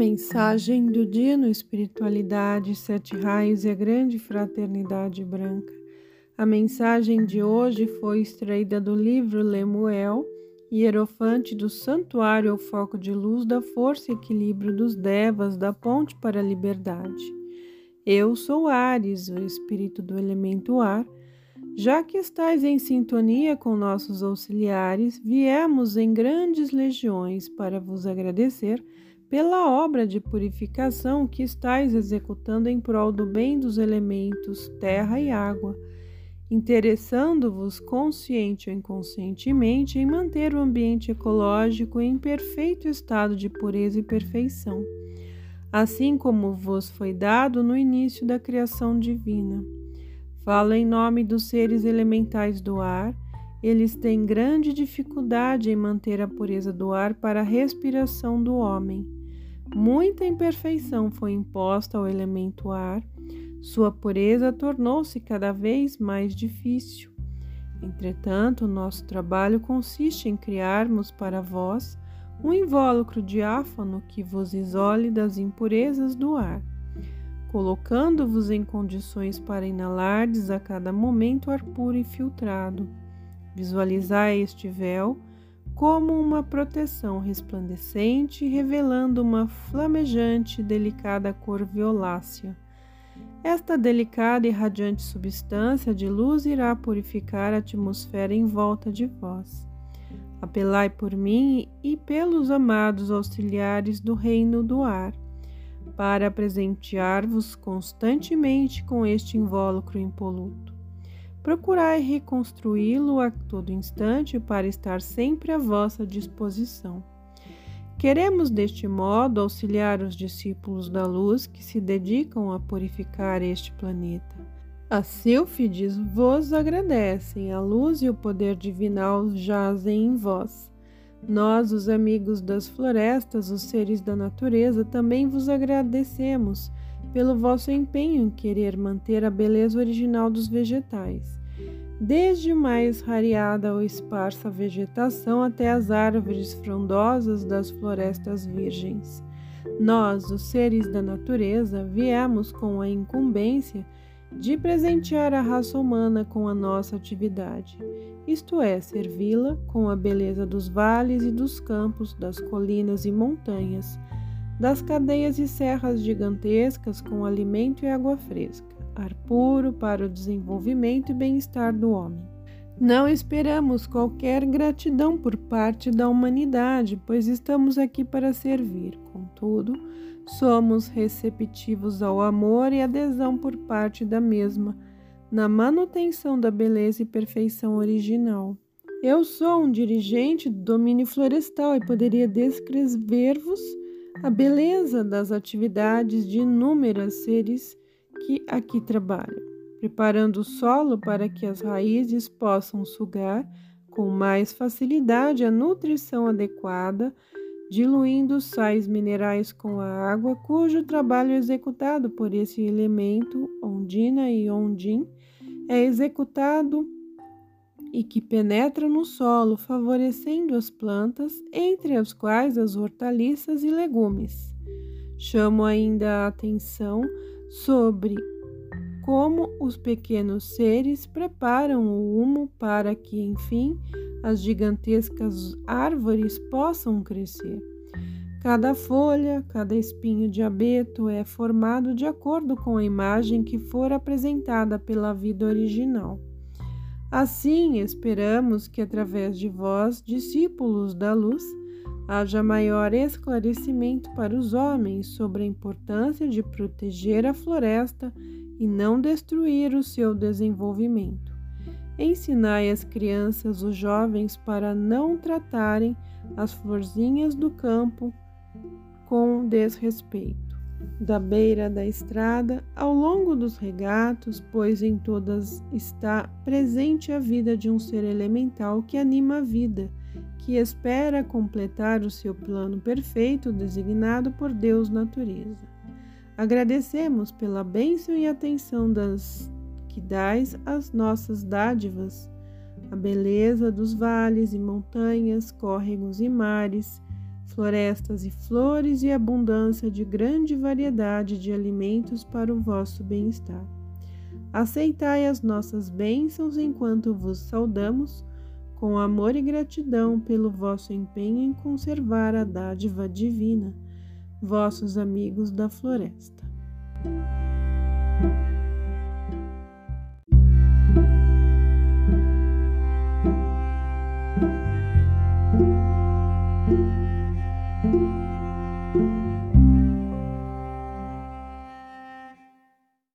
Mensagem do dia no Espiritualidade, Sete Raios e a Grande Fraternidade Branca. A mensagem de hoje foi extraída do livro Lemuel, Hierofante do Santuário ao Foco de Luz da Força e Equilíbrio dos Devas da Ponte para a Liberdade. Eu sou Ares, o espírito do elemento ar. Já que estais em sintonia com nossos auxiliares, viemos em grandes legiões para vos agradecer pela obra de purificação que estais executando em prol do bem dos elementos terra e água, interessando-vos consciente ou inconscientemente em manter o ambiente ecológico em perfeito estado de pureza e perfeição, assim como vos foi dado no início da criação divina. Falo em nome dos seres elementais do ar. Eles têm grande dificuldade em manter a pureza do ar para a respiração do homem Muita imperfeição foi imposta ao elemento ar, sua pureza tornou-se cada vez mais difícil. Entretanto, nosso trabalho consiste em criarmos para vós um invólucro diáfano que vos isole das impurezas do ar, colocando-vos em condições para inalardes a cada momento ar puro e filtrado. Visualizai este véu como uma proteção resplandecente, revelando uma flamejante e delicada cor violácea. Esta delicada e radiante substância de luz irá purificar a atmosfera em volta de vós. Apelai por mim e pelos amados auxiliares do reino do ar, para presentear-vos constantemente com este invólucro impoluto. Procurai reconstruí-lo a todo instante para estar sempre à vossa disposição. Queremos, deste modo, auxiliar os discípulos da luz que se dedicam a purificar este planeta. As sílfides vos agradecem, a luz e o poder divinal jazem em vós. Nós, os amigos das florestas, os seres da natureza, também vos agradecemos pelo vosso empenho em querer manter a beleza original dos vegetais, desde mais rareada ou esparsa vegetação até as árvores frondosas das florestas virgens. Nós, os seres da natureza, viemos com a incumbência de presentear a raça humana com a nossa atividade, isto é, servi-la com a beleza dos vales e dos campos, das colinas e montanhas das cadeias e serras gigantescas com alimento e água fresca, ar puro para o desenvolvimento e bem-estar do homem. Não esperamos qualquer gratidão por parte da humanidade, pois estamos aqui para servir. Contudo, somos receptivos ao amor e adesão por parte da mesma, na manutenção da beleza e perfeição original. Eu sou um dirigente do domínio florestal e poderia descrever-vos a beleza das atividades de inúmeros seres que aqui trabalham, preparando o solo para que as raízes possam sugar com mais facilidade a nutrição adequada, diluindo sais minerais com a água, cujo trabalho executado por esse elemento, ondina e ondim, é executado e que penetra no solo, favorecendo as plantas, entre as quais as hortaliças e legumes. Chamo ainda a atenção sobre como os pequenos seres preparam o humo para que, enfim, as gigantescas árvores possam crescer. Cada folha, cada espinho de abeto é formado de acordo com a imagem que for apresentada pela vida original. Assim, esperamos que através de vós, discípulos da luz, haja maior esclarecimento para os homens sobre a importância de proteger a floresta e não destruir o seu desenvolvimento. Ensinai as crianças, os jovens, para não tratarem as florzinhas do campo com desrespeito da beira da estrada, ao longo dos regatos, pois em todas está presente a vida de um ser elemental que anima a vida, que espera completar o seu plano perfeito designado por Deus natureza. Agradecemos pela bênção e atenção das que dais às nossas dádivas, a beleza dos vales e montanhas, córregos e mares, florestas e flores e abundância de grande variedade de alimentos para o vosso bem-estar. Aceitai as nossas bênçãos enquanto vos saudamos, com amor e gratidão pelo vosso empenho em conservar a dádiva divina, vossos amigos da floresta.